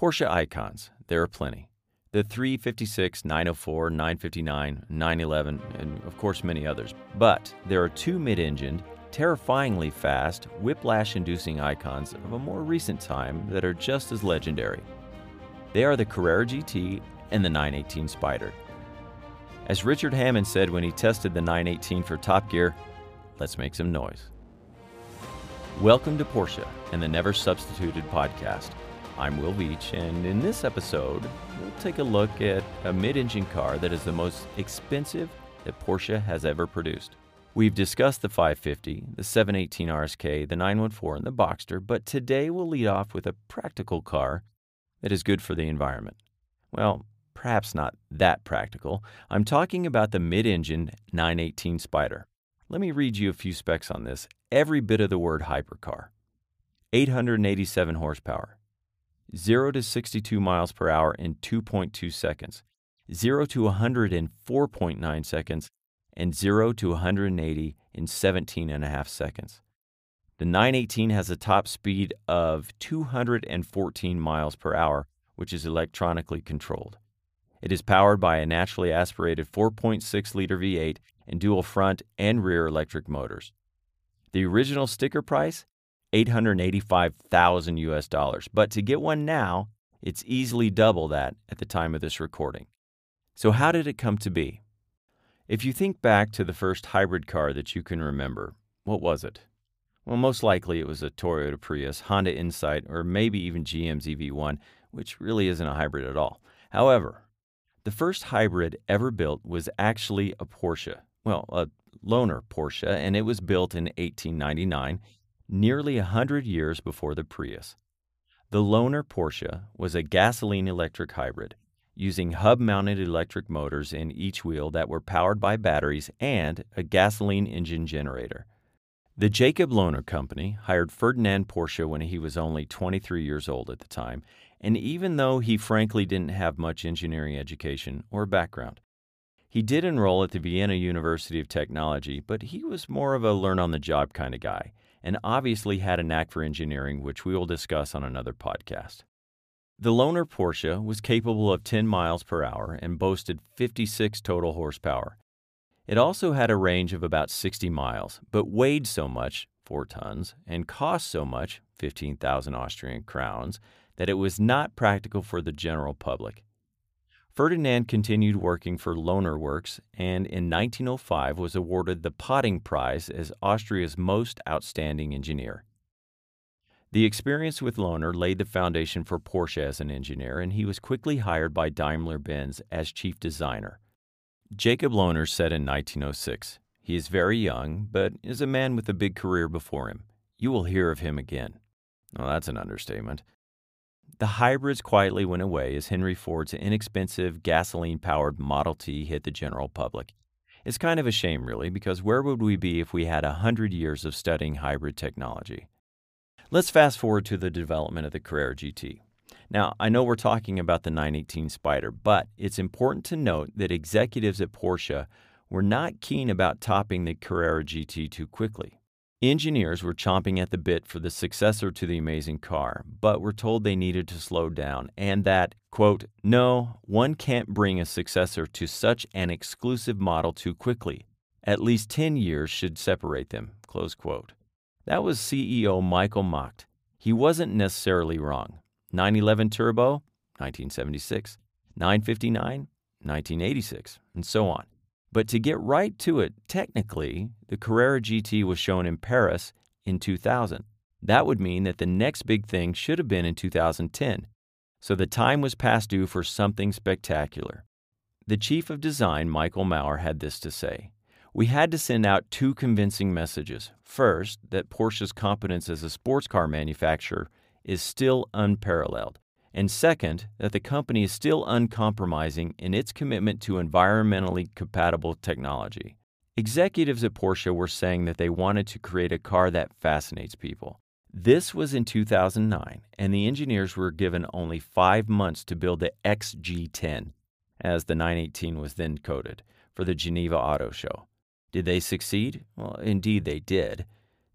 Porsche icons, there are plenty. The 356, 904, 959, 911, and of course many others. But there are two mid engined, terrifyingly fast, whiplash inducing icons of a more recent time that are just as legendary. They are the Carrera GT and the 918 Spider. As Richard Hammond said when he tested the 918 for Top Gear, let's make some noise. Welcome to Porsche and the Never Substituted podcast. I'm Will Veach, and in this episode, we'll take a look at a mid engine car that is the most expensive that Porsche has ever produced. We've discussed the 550, the 718 RSK, the 914, and the Boxster, but today we'll lead off with a practical car that is good for the environment. Well, perhaps not that practical. I'm talking about the mid engine 918 Spider. Let me read you a few specs on this, every bit of the word hypercar 887 horsepower, 0 to 62 miles per hour in 2.2 seconds, 0 to 100 in 4.9 seconds, and 0 to 180 in 17 and a half seconds. The 918 has a top speed of 214 miles per hour, which is electronically controlled. It is powered by a naturally aspirated 4.6 liter V8 and dual front and rear electric motors. The original sticker price 885,000 US dollars, but to get one now, it's easily double that at the time of this recording. So how did it come to be? If you think back to the first hybrid car that you can remember, what was it? Well, most likely it was a Toyota Prius, Honda Insight, or maybe even GM's EV1, which really isn't a hybrid at all. However, the first hybrid ever built was actually a Porsche. Well, a Lohner Porsche, and it was built in 1899, nearly a 100 years before the Prius. The Lohner Porsche was a gasoline electric hybrid, using hub mounted electric motors in each wheel that were powered by batteries and a gasoline engine generator. The Jacob Lohner Company hired Ferdinand Porsche when he was only 23 years old at the time, and even though he frankly didn't have much engineering education or background, he did enroll at the Vienna University of Technology, but he was more of a learn on the job kind of guy, and obviously had a knack for engineering, which we will discuss on another podcast. The Lohner Porsche was capable of 10 miles per hour and boasted 56 total horsepower, it also had a range of about 60 miles, but weighed so much, 4 tons, and cost so much, 15,000 Austrian crowns, that it was not practical for the general public. Ferdinand continued working for Lohner Works and in 1905 was awarded the Pötting Prize as Austria's most outstanding engineer. The experience with Lohner laid the foundation for Porsche as an engineer, and he was quickly hired by Daimler Benz as chief designer. Jacob Lohner said in 1906, He is very young, but is a man with a big career before him. You will hear of him again. Well, that's an understatement. The hybrids quietly went away as Henry Ford's inexpensive gasoline powered Model T hit the general public. It's kind of a shame, really, because where would we be if we had a hundred years of studying hybrid technology? Let's fast forward to the development of the Carrera GT. Now, I know we're talking about the 918 Spider, but it's important to note that executives at Porsche were not keen about topping the Carrera GT too quickly. Engineers were chomping at the bit for the successor to the amazing car, but were told they needed to slow down and that, quote, no, one can't bring a successor to such an exclusive model too quickly. At least 10 years should separate them, close quote. That was CEO Michael Macht. He wasn't necessarily wrong. 911 Turbo, 1976, 959, 1986, and so on. But to get right to it, technically, the Carrera GT was shown in Paris in 2000. That would mean that the next big thing should have been in 2010. So the time was past due for something spectacular. The chief of design, Michael Maurer, had this to say We had to send out two convincing messages. First, that Porsche's competence as a sports car manufacturer is still unparalleled. And second, that the company is still uncompromising in its commitment to environmentally compatible technology. Executives at Porsche were saying that they wanted to create a car that fascinates people. This was in 2009, and the engineers were given only five months to build the XG10, as the 918 was then coded, for the Geneva Auto Show. Did they succeed? Well, indeed they did.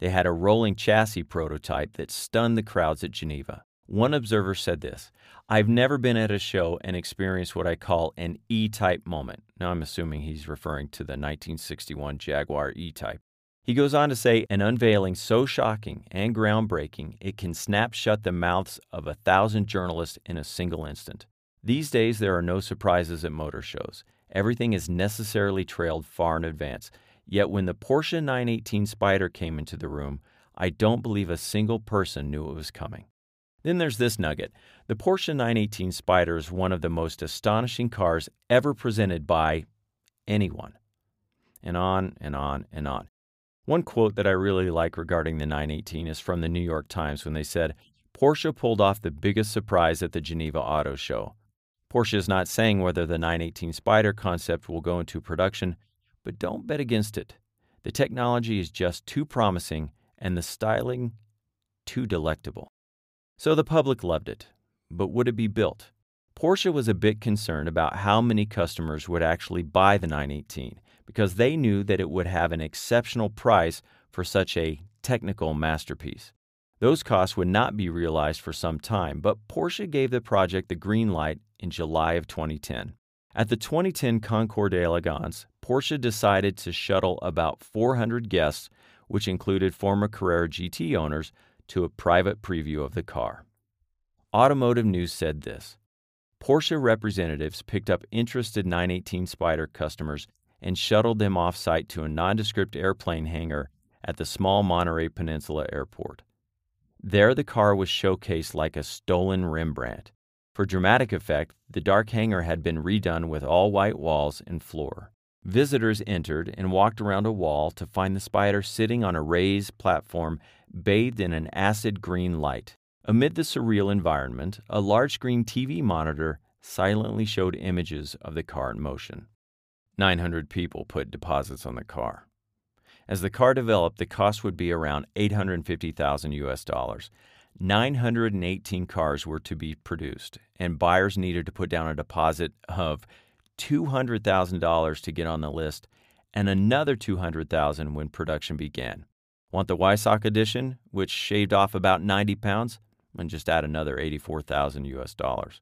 They had a rolling chassis prototype that stunned the crowds at Geneva. One observer said this I've never been at a show and experienced what I call an E type moment. Now, I'm assuming he's referring to the 1961 Jaguar E type. He goes on to say, an unveiling so shocking and groundbreaking it can snap shut the mouths of a thousand journalists in a single instant. These days, there are no surprises at motor shows. Everything is necessarily trailed far in advance. Yet, when the Porsche 918 Spider came into the room, I don't believe a single person knew it was coming. Then there's this nugget. The Porsche 918 Spider is one of the most astonishing cars ever presented by anyone. And on and on and on. One quote that I really like regarding the 918 is from the New York Times when they said, Porsche pulled off the biggest surprise at the Geneva Auto Show. Porsche is not saying whether the 918 Spider concept will go into production, but don't bet against it. The technology is just too promising and the styling too delectable. So the public loved it. But would it be built? Porsche was a bit concerned about how many customers would actually buy the 918 because they knew that it would have an exceptional price for such a technical masterpiece. Those costs would not be realized for some time, but Porsche gave the project the green light in July of 2010. At the 2010 Concours d'Elegance, Porsche decided to shuttle about 400 guests, which included former Carrera GT owners, to a private preview of the car. Automotive News said this Porsche representatives picked up interested 918 Spider customers and shuttled them off site to a nondescript airplane hangar at the small Monterey Peninsula Airport. There, the car was showcased like a stolen Rembrandt. For dramatic effect, the dark hangar had been redone with all white walls and floor. Visitors entered and walked around a wall to find the spider sitting on a raised platform bathed in an acid green light. Amid the surreal environment, a large screen TV monitor silently showed images of the car in motion. 900 people put deposits on the car. As the car developed, the cost would be around 850,000 US dollars. 918 cars were to be produced, and buyers needed to put down a deposit of $200,000 to get on the list and another 200,000 when production began. Want the Weissach edition, which shaved off about 90 pounds? And just add another 84,000 US dollars.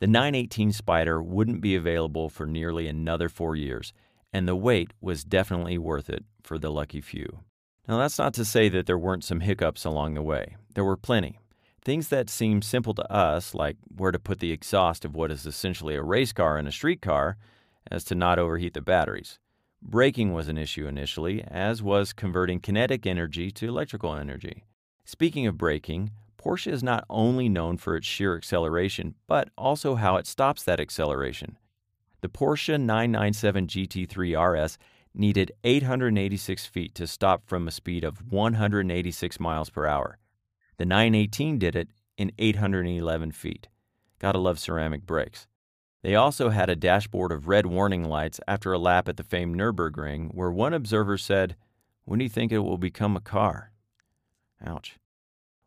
The 918 Spider wouldn't be available for nearly another four years, and the wait was definitely worth it for the lucky few. Now, that's not to say that there weren't some hiccups along the way. There were plenty. Things that seem simple to us, like where to put the exhaust of what is essentially a race car in a street car, as to not overheat the batteries. Braking was an issue initially, as was converting kinetic energy to electrical energy. Speaking of braking, Porsche is not only known for its sheer acceleration, but also how it stops that acceleration. The Porsche 997 GT3 RS needed 886 feet to stop from a speed of 186 miles per hour. The 918 did it in 811 feet. Gotta love ceramic brakes. They also had a dashboard of red warning lights after a lap at the famed Nürburgring, where one observer said, When do you think it will become a car? Ouch.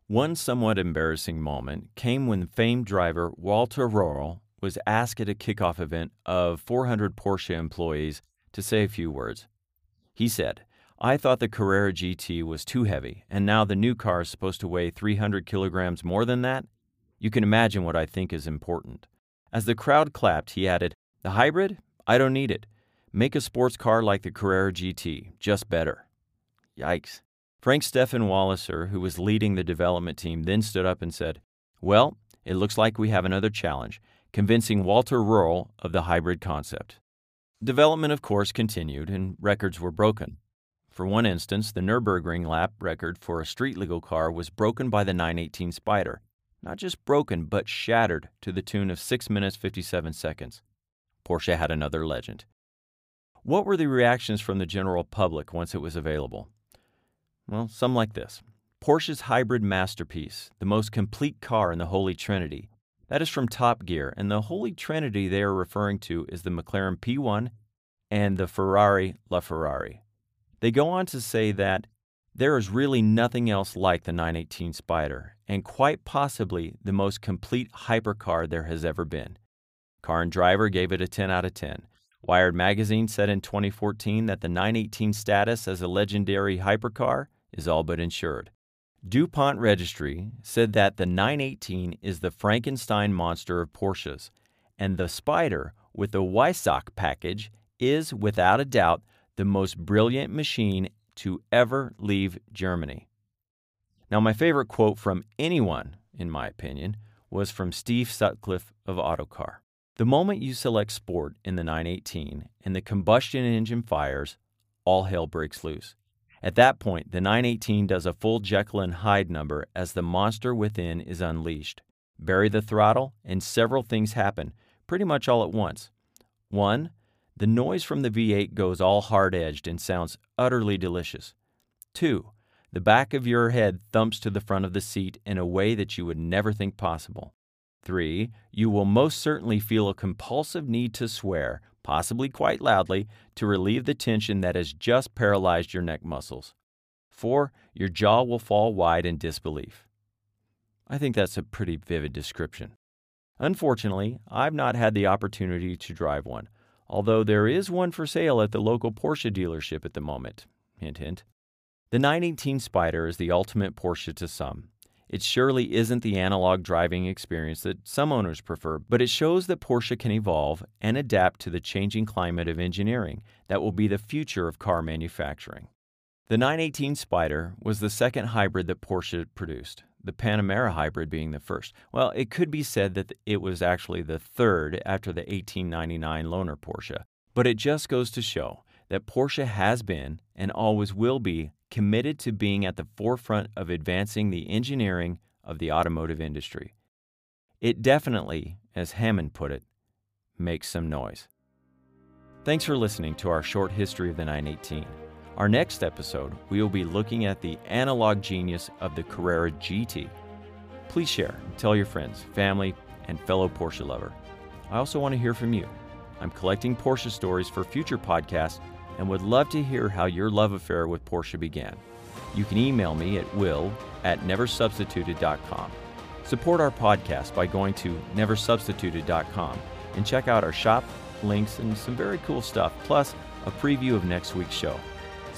One somewhat embarrassing moment came when famed driver Walter Röhrl was asked at a kickoff event of 400 Porsche employees to say a few words. He said, I thought the Carrera GT was too heavy, and now the new car is supposed to weigh 300 kilograms more than that? You can imagine what I think is important. As the crowd clapped, he added, The hybrid? I don't need it. Make a sports car like the Carrera GT, just better. Yikes. Frank Steffen Walliser, who was leading the development team, then stood up and said, Well, it looks like we have another challenge, convincing Walter Röhrl of the hybrid concept. Development, of course, continued, and records were broken. For one instance, the Nürburgring lap record for a street legal car was broken by the 918 Spider, not just broken, but shattered to the tune of 6 minutes 57 seconds. Porsche had another legend. What were the reactions from the general public once it was available? Well, some like this Porsche's hybrid masterpiece, the most complete car in the Holy Trinity. That is from Top Gear, and the Holy Trinity they are referring to is the McLaren P1 and the Ferrari LaFerrari. They go on to say that there is really nothing else like the 918 Spider, and quite possibly the most complete hypercar there has ever been. Car and Driver gave it a 10 out of 10. Wired magazine said in 2014 that the 918 status as a legendary hypercar is all but ensured. DuPont Registry said that the 918 is the Frankenstein monster of Porsches, and the Spider with the Weissach package is, without a doubt, the most brilliant machine to ever leave Germany. Now, my favorite quote from anyone, in my opinion, was from Steve Sutcliffe of Autocar. The moment you select sport in the 918 and the combustion engine fires, all hell breaks loose. At that point, the 918 does a full Jekyll and Hyde number as the monster within is unleashed. Bury the throttle, and several things happen, pretty much all at once. One, the noise from the V8 goes all hard edged and sounds utterly delicious. Two, the back of your head thumps to the front of the seat in a way that you would never think possible. Three, you will most certainly feel a compulsive need to swear, possibly quite loudly, to relieve the tension that has just paralyzed your neck muscles. Four, your jaw will fall wide in disbelief. I think that's a pretty vivid description. Unfortunately, I've not had the opportunity to drive one, although there is one for sale at the local Porsche dealership at the moment. Hint, hint. The 918 Spider is the ultimate Porsche to some. It surely isn't the analog driving experience that some owners prefer, but it shows that Porsche can evolve and adapt to the changing climate of engineering that will be the future of car manufacturing. The 918 Spider was the second hybrid that Porsche produced, the Panamera hybrid being the first. Well, it could be said that it was actually the third after the 1899 Lohner Porsche, but it just goes to show that Porsche has been and always will be committed to being at the forefront of advancing the engineering of the automotive industry. It definitely, as Hammond put it, makes some noise. Thanks for listening to our short history of the 918. Our next episode, we will be looking at the analog genius of the Carrera GT. Please share and tell your friends, family, and fellow Porsche lover. I also want to hear from you. I'm collecting Porsche stories for future podcasts and would love to hear how your love affair with Porsche began. You can email me at will at neversubstituted.com. Support our podcast by going to neversubstituted.com and check out our shop, links, and some very cool stuff, plus a preview of next week's show.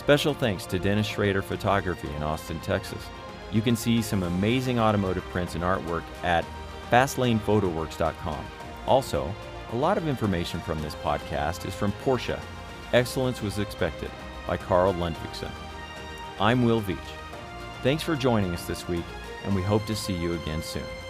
Special thanks to Dennis Schrader Photography in Austin, Texas. You can see some amazing automotive prints and artwork at fastlanephotoworks.com. Also, a lot of information from this podcast is from Porsche. Excellence was expected by Karl Ludvigsen. I'm Will Veach. Thanks for joining us this week, and we hope to see you again soon.